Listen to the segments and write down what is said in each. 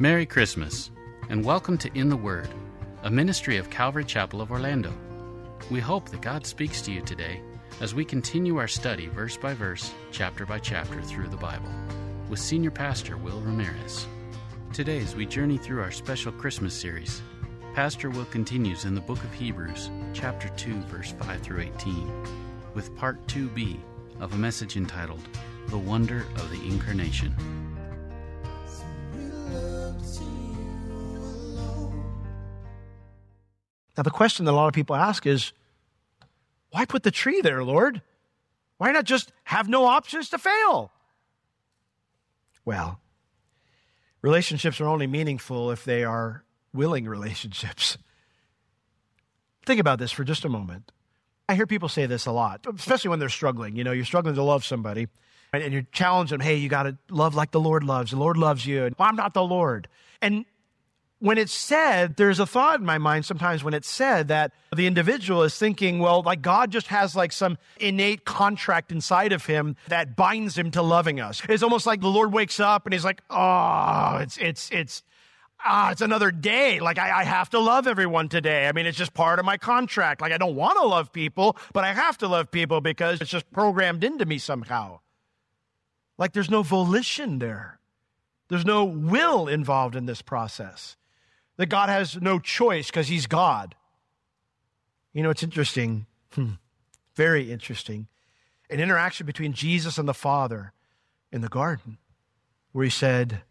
Merry Christmas, and welcome to In the Word, a ministry of Calvary Chapel of Orlando. We hope that God speaks to you today as we continue our study verse by verse, chapter by chapter through the Bible with Senior Pastor Will Ramirez. Today, as we journey through our special Christmas series, Pastor Will continues in the book of Hebrews, chapter 2, verse 5 through 18, with part 2b of a message entitled The Wonder of the Incarnation. Now, the question that a lot of people ask is why put the tree there, Lord? Why not just have no options to fail? Well, relationships are only meaningful if they are willing relationships. Think about this for just a moment. I hear people say this a lot, especially when they're struggling. You know, you're struggling to love somebody, and you're challenging them, hey, you got to love like the Lord loves. The Lord loves you. And, well, I'm not the Lord. And when it's said, there's a thought in my mind sometimes when it's said that the individual is thinking, well, like God just has like some innate contract inside of him that binds him to loving us. It's almost like the Lord wakes up and he's like, oh, it's, it's, it's, ah, it's another day. Like I, I have to love everyone today. I mean, it's just part of my contract. Like I don't want to love people, but I have to love people because it's just programmed into me somehow. Like there's no volition there. There's no will involved in this process that God has no choice because he's God. You know, it's interesting, hmm, very interesting. An interaction between Jesus and the Father in the garden, where he said,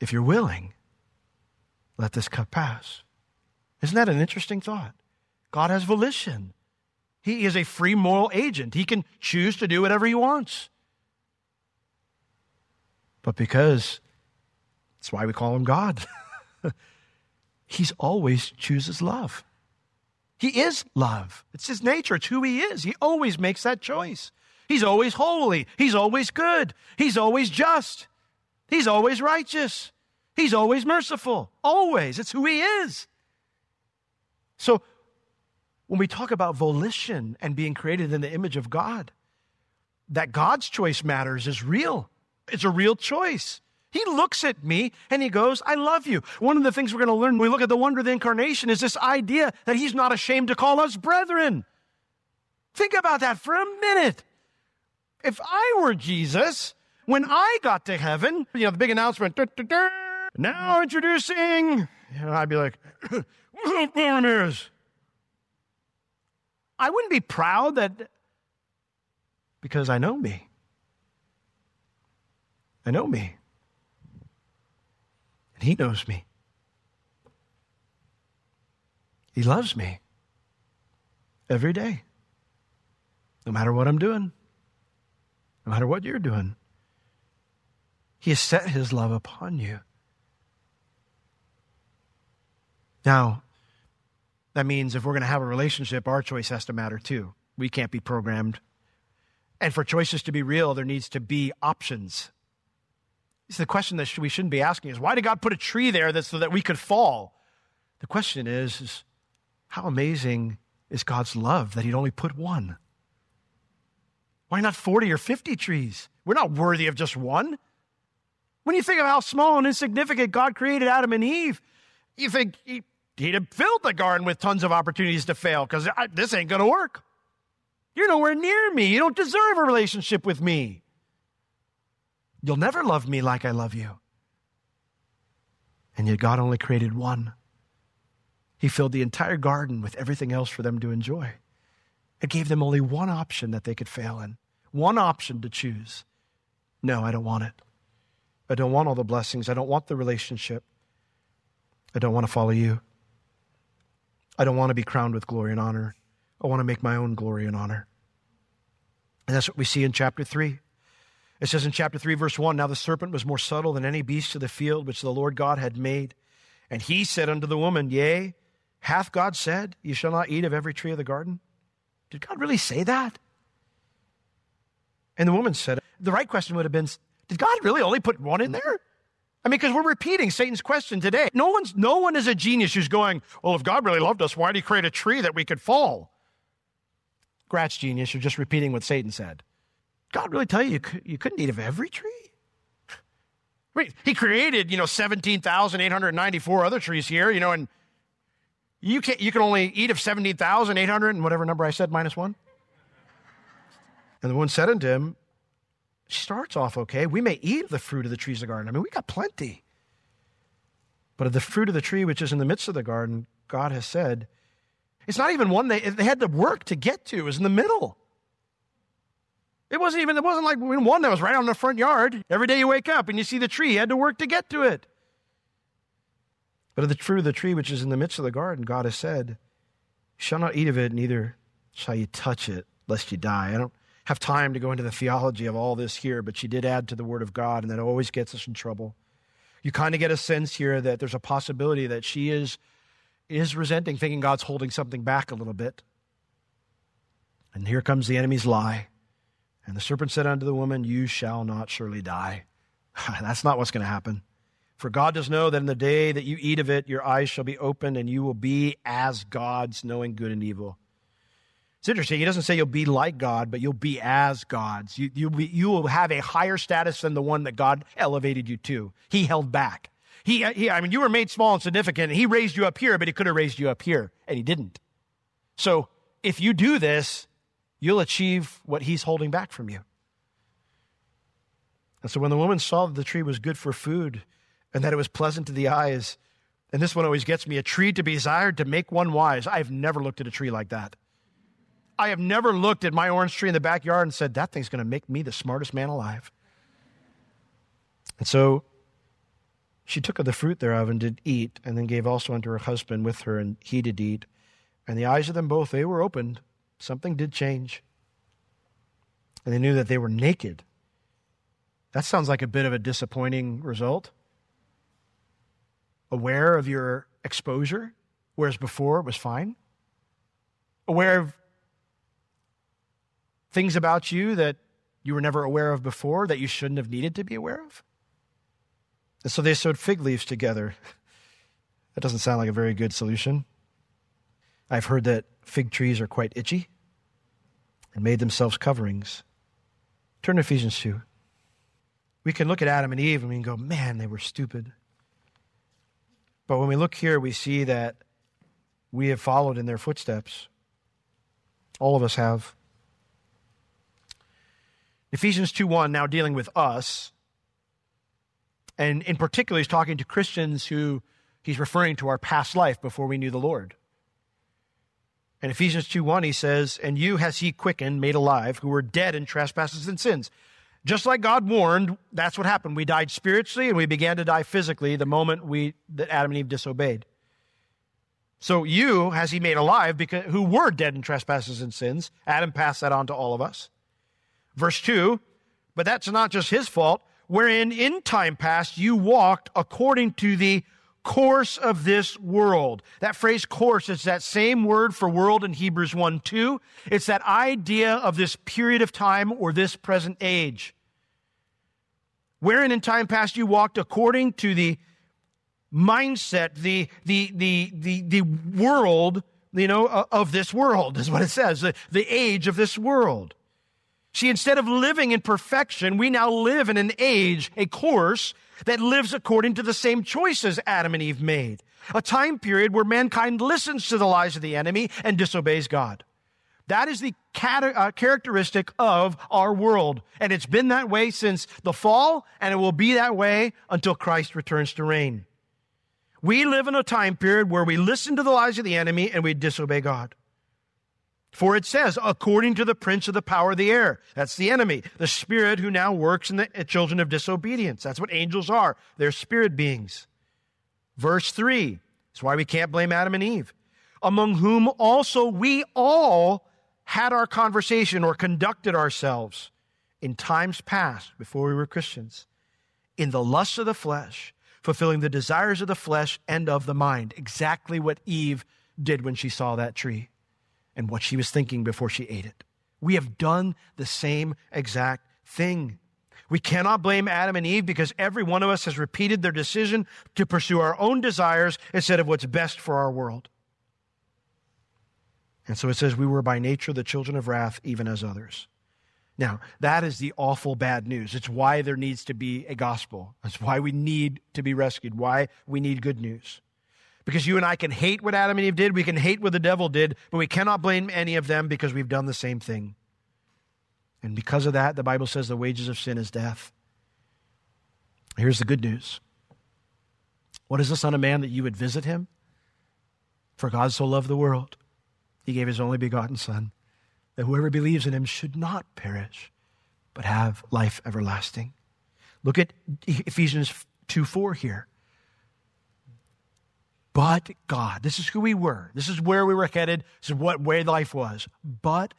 If you're willing, let this cup pass. Isn't that an interesting thought? God has volition. He is a free moral agent. He can choose to do whatever he wants. But because that's why we call him God. He's always chooses love. He is love. It's his nature. It's who he is. He always makes that choice. He's always holy. He's always good. He's always just. He's always righteous. He's always merciful. Always. It's who he is. So when we talk about volition and being created in the image of God, that God's choice matters is real. It's a real choice. He looks at me and he goes, I love you. One of the things we're going to learn when we look at the wonder of the incarnation is this idea that he's not ashamed to call us brethren. Think about that for a minute. If I were Jesus, when I got to heaven, you know, the big announcement, now introducing, you know, I'd be like, Ramirez. I wouldn't be proud that because I know me. I know me. And He knows me. He loves me every day, no matter what I'm doing, no matter what you're doing. He has set His love upon you. Now, that means if we're going to have a relationship, our choice has to matter too. We can't be programmed. And for choices to be real, there needs to be options. The question that we shouldn't be asking is why did God put a tree there so that we could fall? The question is, is how amazing is God's love that He'd only put one? Why not 40 or 50 trees? We're not worthy of just one. When you think of how small and insignificant God created Adam and Eve, you think he, would have filled the garden with tons of opportunities to fail because this ain't going to work. You're nowhere near me. You don't deserve a relationship with me. You'll never love me like I love you. And yet, God only created one. He filled the entire garden with everything else for them to enjoy. It gave them only one option that they could fail in, one option to choose. No, I don't want it. I don't want all the blessings. I don't want the relationship. I don't want to follow you. I don't want to be crowned with glory and honor. I want to make my own glory and honor. And that's what we see in chapter 3. It says in chapter 3, verse 1 Now the serpent was more subtle than any beast of the field which the Lord God had made. And he said unto the woman, Yea, hath God said, You shall not eat of every tree of the garden? Did God really say that? And the woman said, The right question would have been, Did God really only put one in there? I mean, because we're repeating Satan's question today. No one's, no one is a genius who's going, well, if God really loved us, why did he create a tree that we could fall? Gratz genius, you're just repeating what Satan said. God really tell you you, you couldn't eat of every tree? Wait, he created, you know, 17,894 other trees here, you know, and you can you can only eat of 17,800 and whatever number I said, minus one. And the one said unto him, starts off okay. We may eat of the fruit of the trees of the garden. I mean, we got plenty. But of the fruit of the tree which is in the midst of the garden, God has said, it's not even one they, they had to work to get to. It was in the middle. It wasn't even, it wasn't like one that was right on the front yard. Every day you wake up and you see the tree, you had to work to get to it. But of the fruit of the tree which is in the midst of the garden, God has said, shall not eat of it, neither shall you touch it, lest you die. I don't have time to go into the theology of all this here, but she did add to the Word of God, and that always gets us in trouble. You kind of get a sense here that there's a possibility that she is, is resenting, thinking God's holding something back a little bit. And here comes the enemy's lie. And the serpent said unto the woman, You shall not surely die. That's not what's going to happen. For God does know that in the day that you eat of it, your eyes shall be opened, and you will be as gods, knowing good and evil. It's interesting. He doesn't say you'll be like God, but you'll be as gods. You, you'll be, you will have a higher status than the one that God elevated you to. He held back. He, he, I mean, you were made small and significant. He raised you up here, but he could have raised you up here, and he didn't. So if you do this, you'll achieve what he's holding back from you. And so when the woman saw that the tree was good for food, and that it was pleasant to the eyes. And this one always gets me a tree to be desired to make one wise. I've never looked at a tree like that. I have never looked at my orange tree in the backyard and said, that thing's going to make me the smartest man alive. And so she took of the fruit thereof and did eat, and then gave also unto her husband with her, and he did eat. And the eyes of them both, they were opened. Something did change. And they knew that they were naked. That sounds like a bit of a disappointing result aware of your exposure, whereas before it was fine? Aware of things about you that you were never aware of before that you shouldn't have needed to be aware of? And so they sewed fig leaves together. That doesn't sound like a very good solution. I've heard that fig trees are quite itchy and made themselves coverings. Turn to Ephesians 2. We can look at Adam and Eve and we can go, man, they were stupid. But when we look here, we see that we have followed in their footsteps. All of us have. Ephesians 2 1, now dealing with us. And in particular, he's talking to Christians who he's referring to our past life before we knew the Lord. In Ephesians 2:1 he says, "And you has he quickened, made alive, who were dead in trespasses and sins." Just like God warned, that's what happened. We died spiritually and we began to die physically the moment we that Adam and Eve disobeyed. So you has he made alive because who were dead in trespasses and sins. Adam passed that on to all of us. Verse 2, but that's not just his fault, wherein in time past you walked according to the course of this world. That phrase course is that same word for world in Hebrews 1 2. It's that idea of this period of time or this present age. Wherein in time past you walked according to the mindset, the, the, the, the, the world, you know, of this world is what it says, the, the age of this world. See, instead of living in perfection, we now live in an age, a course that lives according to the same choices Adam and Eve made. A time period where mankind listens to the lies of the enemy and disobeys God. That is the uh, characteristic of our world. And it's been that way since the fall, and it will be that way until Christ returns to reign. We live in a time period where we listen to the lies of the enemy and we disobey God. For it says, according to the prince of the power of the air. That's the enemy, the spirit who now works in the uh, children of disobedience. That's what angels are. They're spirit beings. Verse 3. That's why we can't blame Adam and Eve. Among whom also we all had our conversation or conducted ourselves in times past before we were Christians in the lusts of the flesh, fulfilling the desires of the flesh and of the mind. Exactly what Eve did when she saw that tree and what she was thinking before she ate it. We have done the same exact thing. We cannot blame Adam and Eve because every one of us has repeated their decision to pursue our own desires instead of what's best for our world. And so it says, We were by nature the children of wrath, even as others. Now, that is the awful bad news. It's why there needs to be a gospel. It's why we need to be rescued, why we need good news. Because you and I can hate what Adam and Eve did, we can hate what the devil did, but we cannot blame any of them because we've done the same thing. And because of that, the Bible says the wages of sin is death. Here's the good news What is the Son of Man that you would visit him? For God so loved the world, he gave his only begotten Son, that whoever believes in him should not perish, but have life everlasting. Look at Ephesians 2 4 here. But God, this is who we were. This is where we were headed. This is what way life was. But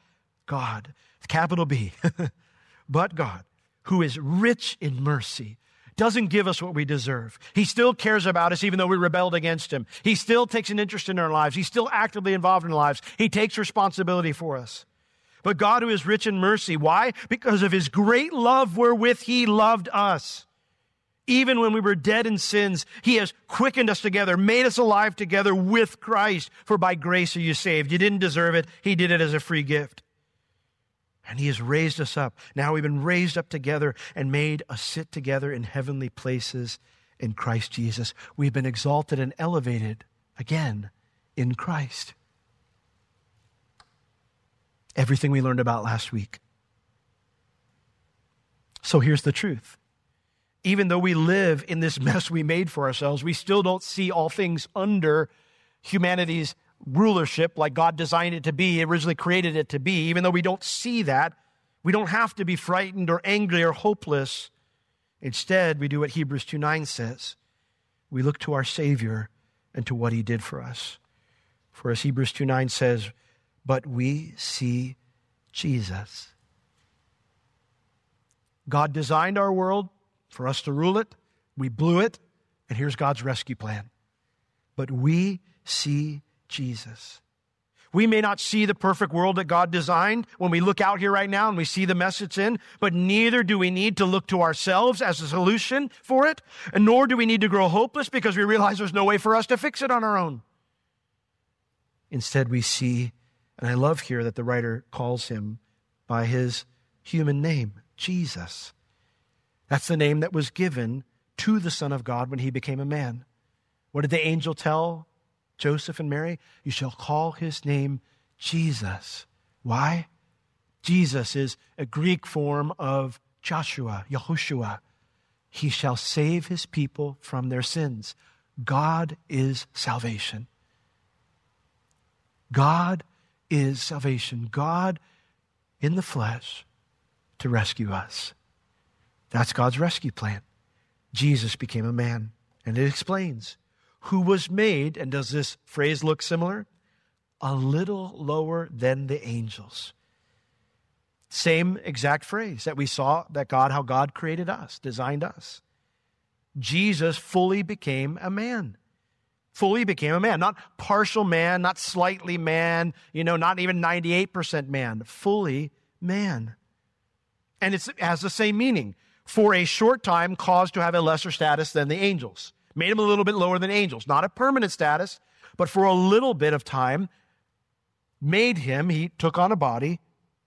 God, capital B, but God, who is rich in mercy, doesn't give us what we deserve. He still cares about us even though we rebelled against him. He still takes an interest in our lives. He's still actively involved in our lives. He takes responsibility for us. But God who is rich in mercy, why? Because of his great love wherewith he loved us. Even when we were dead in sins, He has quickened us together, made us alive together with Christ. For by grace are you saved. You didn't deserve it. He did it as a free gift. And He has raised us up. Now we've been raised up together and made us sit together in heavenly places in Christ Jesus. We've been exalted and elevated again in Christ. Everything we learned about last week. So here's the truth even though we live in this mess we made for ourselves, we still don't see all things under humanity's rulership like God designed it to be, originally created it to be. Even though we don't see that, we don't have to be frightened or angry or hopeless. Instead, we do what Hebrews 2 9 says. We look to our Savior and to what He did for us. For as Hebrews 2 9 says, but we see Jesus. God designed our world for us to rule it. We blew it, and here's God's rescue plan. But we see Jesus. We may not see the perfect world that God designed when we look out here right now and we see the mess it's in, but neither do we need to look to ourselves as a solution for it, and nor do we need to grow hopeless because we realize there's no way for us to fix it on our own. Instead, we see, and I love here that the writer calls him by his human name, Jesus. That's the name that was given to the Son of God when he became a man. What did the angel tell Joseph and Mary? You shall call his name Jesus. Why? Jesus is a Greek form of Joshua, Yahushua. He shall save his people from their sins. God is salvation. God is salvation. God in the flesh to rescue us. That's God's rescue plan. Jesus became a man. And it explains who was made, and does this phrase look similar? A little lower than the angels. Same exact phrase that we saw that God, how God created us, designed us. Jesus fully became a man. Fully became a man. Not partial man, not slightly man, you know, not even 98% man. Fully man. And it has the same meaning for a short time caused to have a lesser status than the angels. Made him a little bit lower than angels. Not a permanent status, but for a little bit of time, made him, he took on a body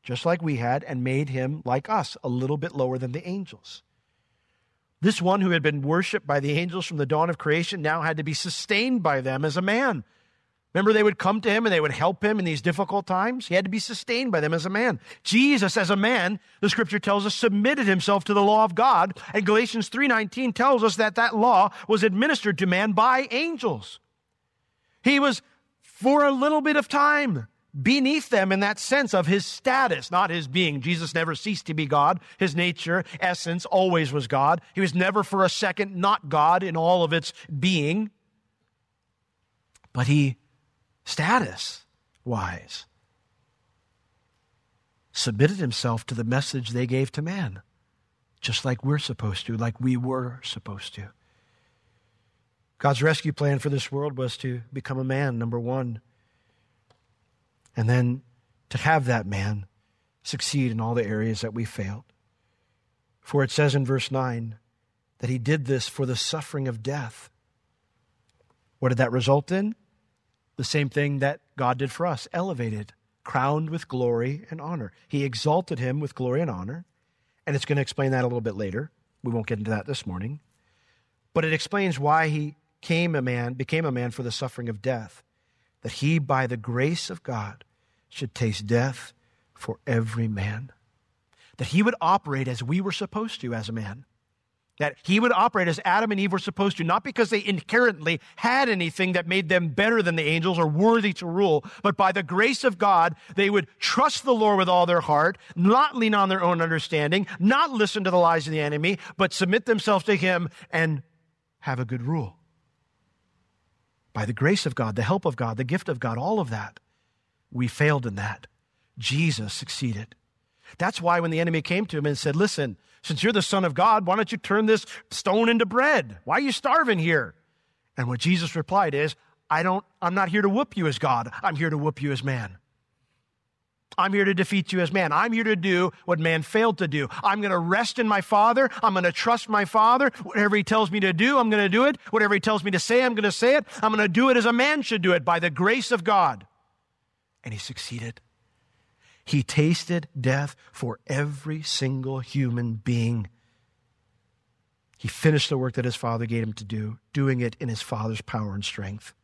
just like we had, and made him like us, a little bit lower than the angels. This one who had been worshiped by the angels from the dawn of creation now had to be sustained by them as a man. Remember, they would come to him and they would help him in these difficult times? He had to be sustained by them as a man. Jesus, as a man, the scripture tells us, submitted himself to the law of God. And Galatians 3.19 tells us that that law was administered to man by angels. He was, for a little bit of time, beneath them in that sense of his status, not his being. Jesus never ceased to be God. His nature, essence, always was God. He was never for a second not God in all of its being. But he, status wise, submitted himself to the message they gave to man, just like we're supposed to, like we were supposed to. God's rescue plan for this world was to become a man, number one and then to have that man succeed in all the areas that we failed. For it says in verse 9 that he did this for the suffering of death. What did that result in? The same thing that God did for us elevated, crowned with glory and honor. He exalted him with glory and honor. And it's going to explain that a little bit later. We won't get into that this morning. But it explains why he came a man, became a man for the suffering of death that he, by the grace of God, should taste death for every man. That he would operate as we were supposed to as a man. That he would operate as Adam and Eve were supposed to, not because they inherently had anything that made them better than the angels or worthy to rule, but by the grace of God, they would trust the Lord with all their heart, not lean on their own understanding, not listen to the lies of the enemy, but submit themselves to him and have a good rule by the grace of God, the help of God, the gift of God, all of that. We failed in that. Jesus succeeded. That's why when the enemy came to him and said, Listen, since you're the Son of God, why don't you turn this stone into bread? Why are you starving here? And what Jesus replied is, I don't, I'm not here to whoop you as God. I'm here to whoop you as man. I'm here to defeat you as man. I'm here to do what man failed to do. I'm going to rest in my Father. I'm going to trust my Father. Whatever he tells me to do, I'm going to do it. Whatever he tells me to say, I'm going to say it. I'm going to do it as a man should do it by the grace of God. And he succeeded. He tasted death for every single human being. He finished the work that his Father gave him to do, doing it in his Father's power and strength.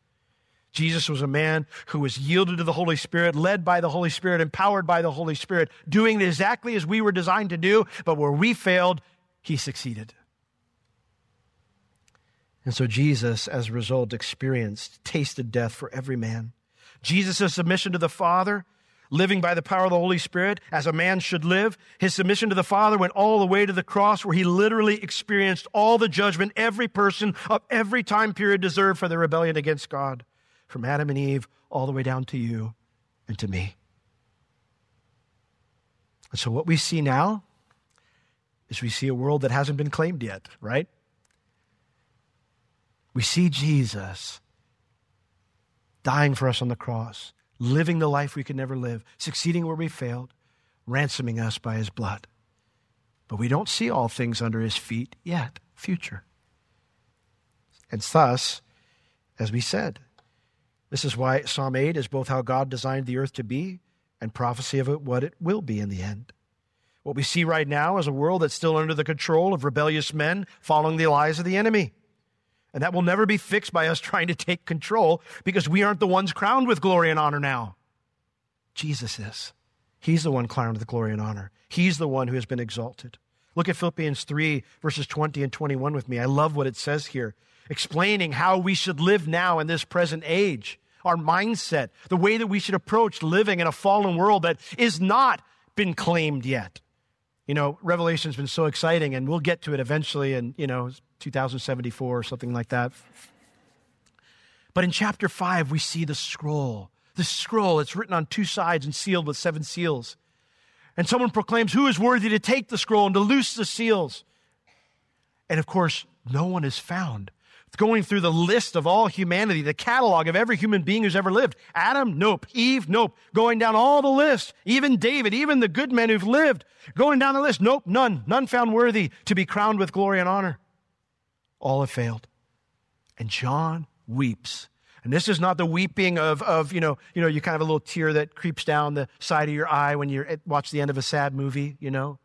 Jesus was a man who was yielded to the Holy Spirit, led by the Holy Spirit, empowered by the Holy Spirit, doing exactly as we were designed to do, but where we failed, he succeeded. And so Jesus, as a result, experienced, tasted death for every man. Jesus' submission to the Father, living by the power of the Holy Spirit as a man should live, his submission to the Father went all the way to the cross where he literally experienced all the judgment every person of every time period deserved for their rebellion against God from Adam and Eve all the way down to you and to me. And so, what we see now is we see a world that hasn't been claimed yet, right? We see Jesus dying for us on the cross, living the life we could never live, succeeding where we failed, ransoming us by his blood. But we don't see all things under his feet yet, future. And thus, as we said, this is why Psalm 8 is both how God designed the earth to be and prophecy of it, what it will be in the end. What we see right now is a world that's still under the control of rebellious men following the lies of the enemy. And that will never be fixed by us trying to take control because we aren't the ones crowned with glory and honor now. Jesus is. He's the one crowned with glory and honor. He's the one who has been exalted. Look at Philippians 3, verses 20 and 21 with me. I love what it says here, explaining how we should live now in this present age our mindset, the way that we should approach living in a fallen world that is not been claimed yet. You know, Revelation's been so exciting, and we'll get to it eventually and, you know, 2074 or something like that. But in chapter 5, we see the scroll. The scroll, it's written on two sides and sealed with seven seals. And someone proclaims, Who is worthy to take the scroll and to loose the seals? And of course, no one is found going through the list of all humanity, the catalog of every human being who's ever lived. Adam, nope. Eve, nope. Going down all the list. Even David, even the good men who've lived. Going down the list, nope, none. None found worthy to be crowned with glory and honor. All have failed. And John weeps. And this is not the weeping of, of you know, you know, you kind of a little tear that creeps down the side of your eye when you watch the end of a sad movie, you know.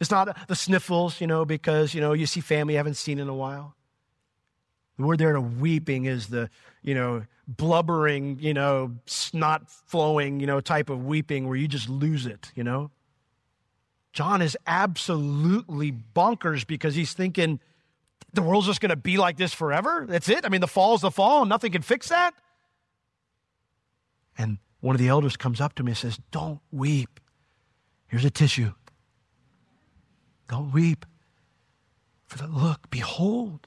It's not the sniffles, you know, because, you know, you see family you haven't seen in a while. The word there to weeping is the, you know, blubbering, you know, snot flowing, you know, type of weeping where you just lose it, you know? John is absolutely bonkers because he's thinking the world's just going to be like this forever. That's it. I mean, the fall's the fall and nothing can fix that. And one of the elders comes up to me and says, Don't weep. Here's a tissue. Don't weep. For the look, behold,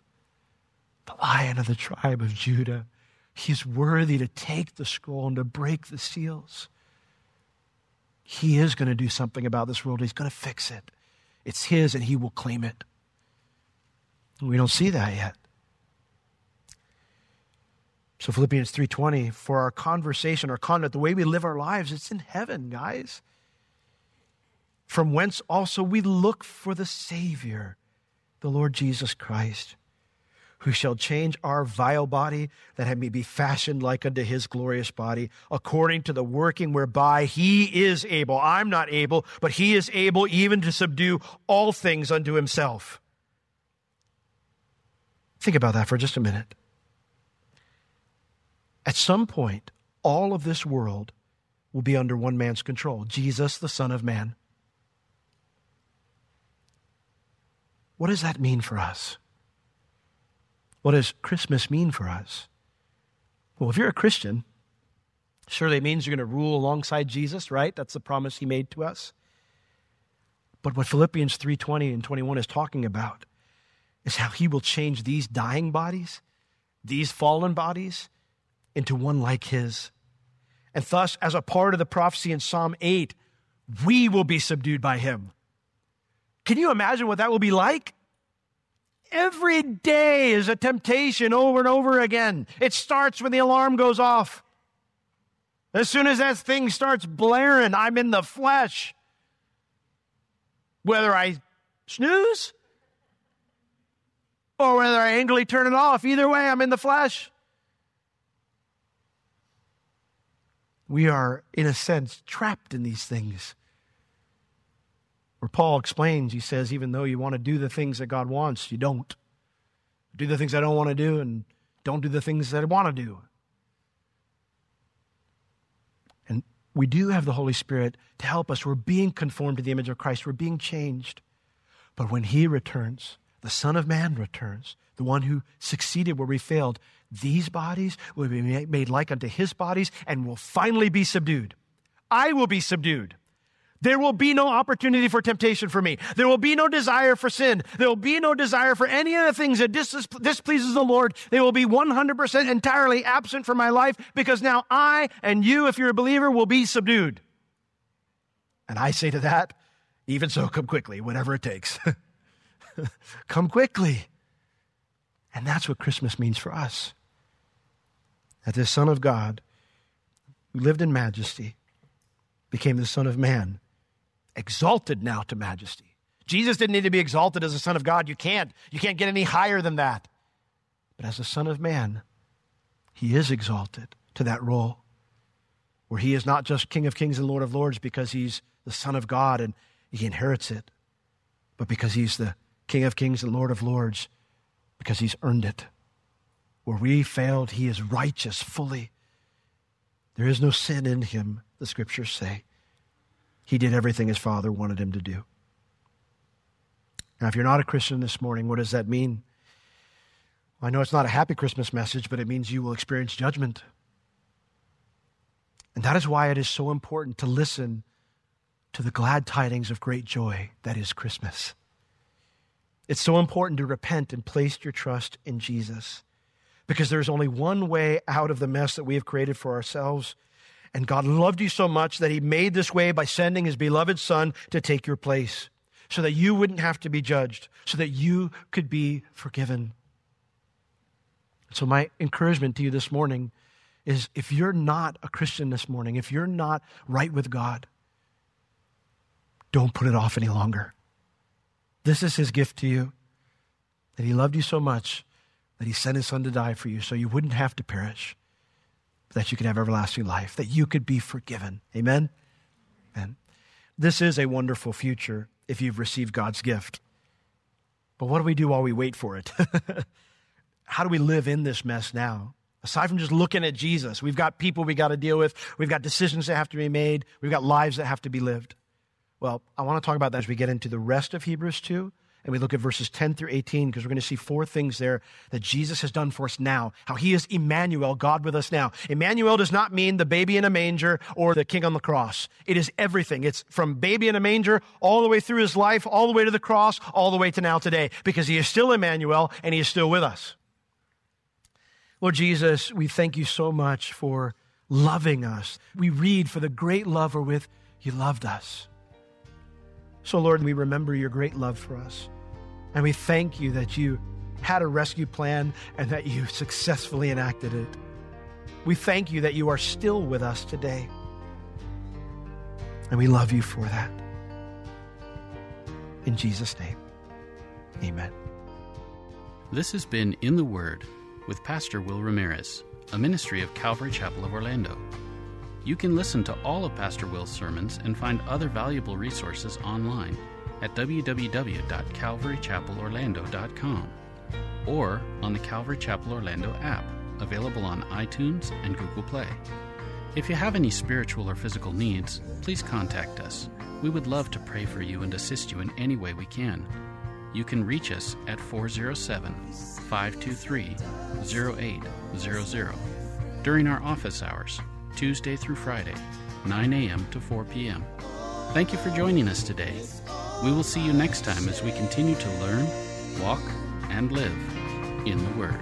the lion of the tribe of Judah. He is worthy to take the scroll and to break the seals. He is going to do something about this world. He's going to fix it. It's his and he will claim it. We don't see that yet. So Philippians 3:20 for our conversation, our conduct, the way we live our lives, it's in heaven, guys. From whence also we look for the savior, the Lord Jesus Christ, who shall change our vile body that it may be fashioned like unto his glorious body, according to the working whereby he is able. I'm not able, but he is able even to subdue all things unto himself. Think about that for just a minute. At some point, all of this world will be under one man's control Jesus, the Son of Man. What does that mean for us? What does Christmas mean for us? Well, if you're a Christian, surely it means you're going to rule alongside Jesus, right? That's the promise he made to us. But what Philippians 3:20 and 21 is talking about is how he will change these dying bodies, these fallen bodies into one like his. And thus, as a part of the prophecy in Psalm 8, we will be subdued by him. Can you imagine what that will be like? Every day is a temptation over and over again. It starts when the alarm goes off. As soon as that thing starts blaring, I'm in the flesh. Whether I snooze or whether I angrily turn it off, either way, I'm in the flesh. We are, in a sense, trapped in these things. Where Paul explains, he says, even though you want to do the things that God wants, you don't. Do the things I don't want to do and don't do the things that I want to do. And we do have the Holy Spirit to help us. We're being conformed to the image of Christ, we're being changed. But when He returns, the Son of Man returns, the one who succeeded where we failed, these bodies will be made like unto his bodies and will finally be subdued. I will be subdued. There will be no opportunity for temptation for me. There will be no desire for sin. There will be no desire for any of the things that dis- displeases the Lord. They will be 100% entirely absent from my life because now I and you, if you're a believer, will be subdued. And I say to that, even so, come quickly, whatever it takes. come quickly. And that's what Christmas means for us that this Son of God, who lived in majesty, became the Son of Man, exalted now to majesty. Jesus didn't need to be exalted as the Son of God. You can't. You can't get any higher than that. But as the Son of Man, he is exalted to that role where he is not just King of Kings and Lord of Lords because he's the Son of God and he inherits it, but because he's the King of Kings and Lord of Lords because he's earned it. Where we failed, he is righteous fully. There is no sin in him, the scriptures say. He did everything his father wanted him to do. Now, if you're not a Christian this morning, what does that mean? I know it's not a happy Christmas message, but it means you will experience judgment. And that is why it is so important to listen to the glad tidings of great joy that is Christmas. It's so important to repent and place your trust in Jesus because there's only one way out of the mess that we have created for ourselves. And God loved you so much that He made this way by sending His beloved Son to take your place so that you wouldn't have to be judged, so that you could be forgiven. So, my encouragement to you this morning is if you're not a Christian this morning, if you're not right with God, don't put it off any longer. This is His gift to you that He loved you so much that he sent his son to die for you so you wouldn't have to perish, that you could have everlasting life, that you could be forgiven. Amen? Amen. this is a wonderful future if you've received God's gift. But what do we do while we wait for it? How do we live in this mess now? Aside from just looking at Jesus, we've got people we got to deal with, we've got decisions that have to be made, we've got lives that have to be lived. Well, I want to talk about that as we get into the rest of Hebrews 2 and we look at verses 10 through 18 because we're going to see four things there that Jesus has done for us now. How he is Emmanuel, God with us now. Emmanuel does not mean the baby in a manger or the king on the cross. It is everything. It's from baby in a manger all the way through his life, all the way to the cross, all the way to now today because he is still Emmanuel and he is still with us. Lord Jesus, we thank you so much for loving us. We read for the great love wherewith you loved us. So, Lord, we remember your great love for us. And we thank you that you had a rescue plan and that you successfully enacted it. We thank you that you are still with us today. And we love you for that. In Jesus' name, amen. This has been In the Word with Pastor Will Ramirez, a ministry of Calvary Chapel of Orlando. You can listen to all of Pastor Will's sermons and find other valuable resources online at www.calvarychapelorlando.com or on the Calvary Chapel Orlando app, available on iTunes and Google Play. If you have any spiritual or physical needs, please contact us. We would love to pray for you and assist you in any way we can. You can reach us at 407 523 0800 during our office hours, Tuesday through Friday, 9 a.m. to 4 p.m. Thank you for joining us today. We will see you next time as we continue to learn, walk, and live in the Word.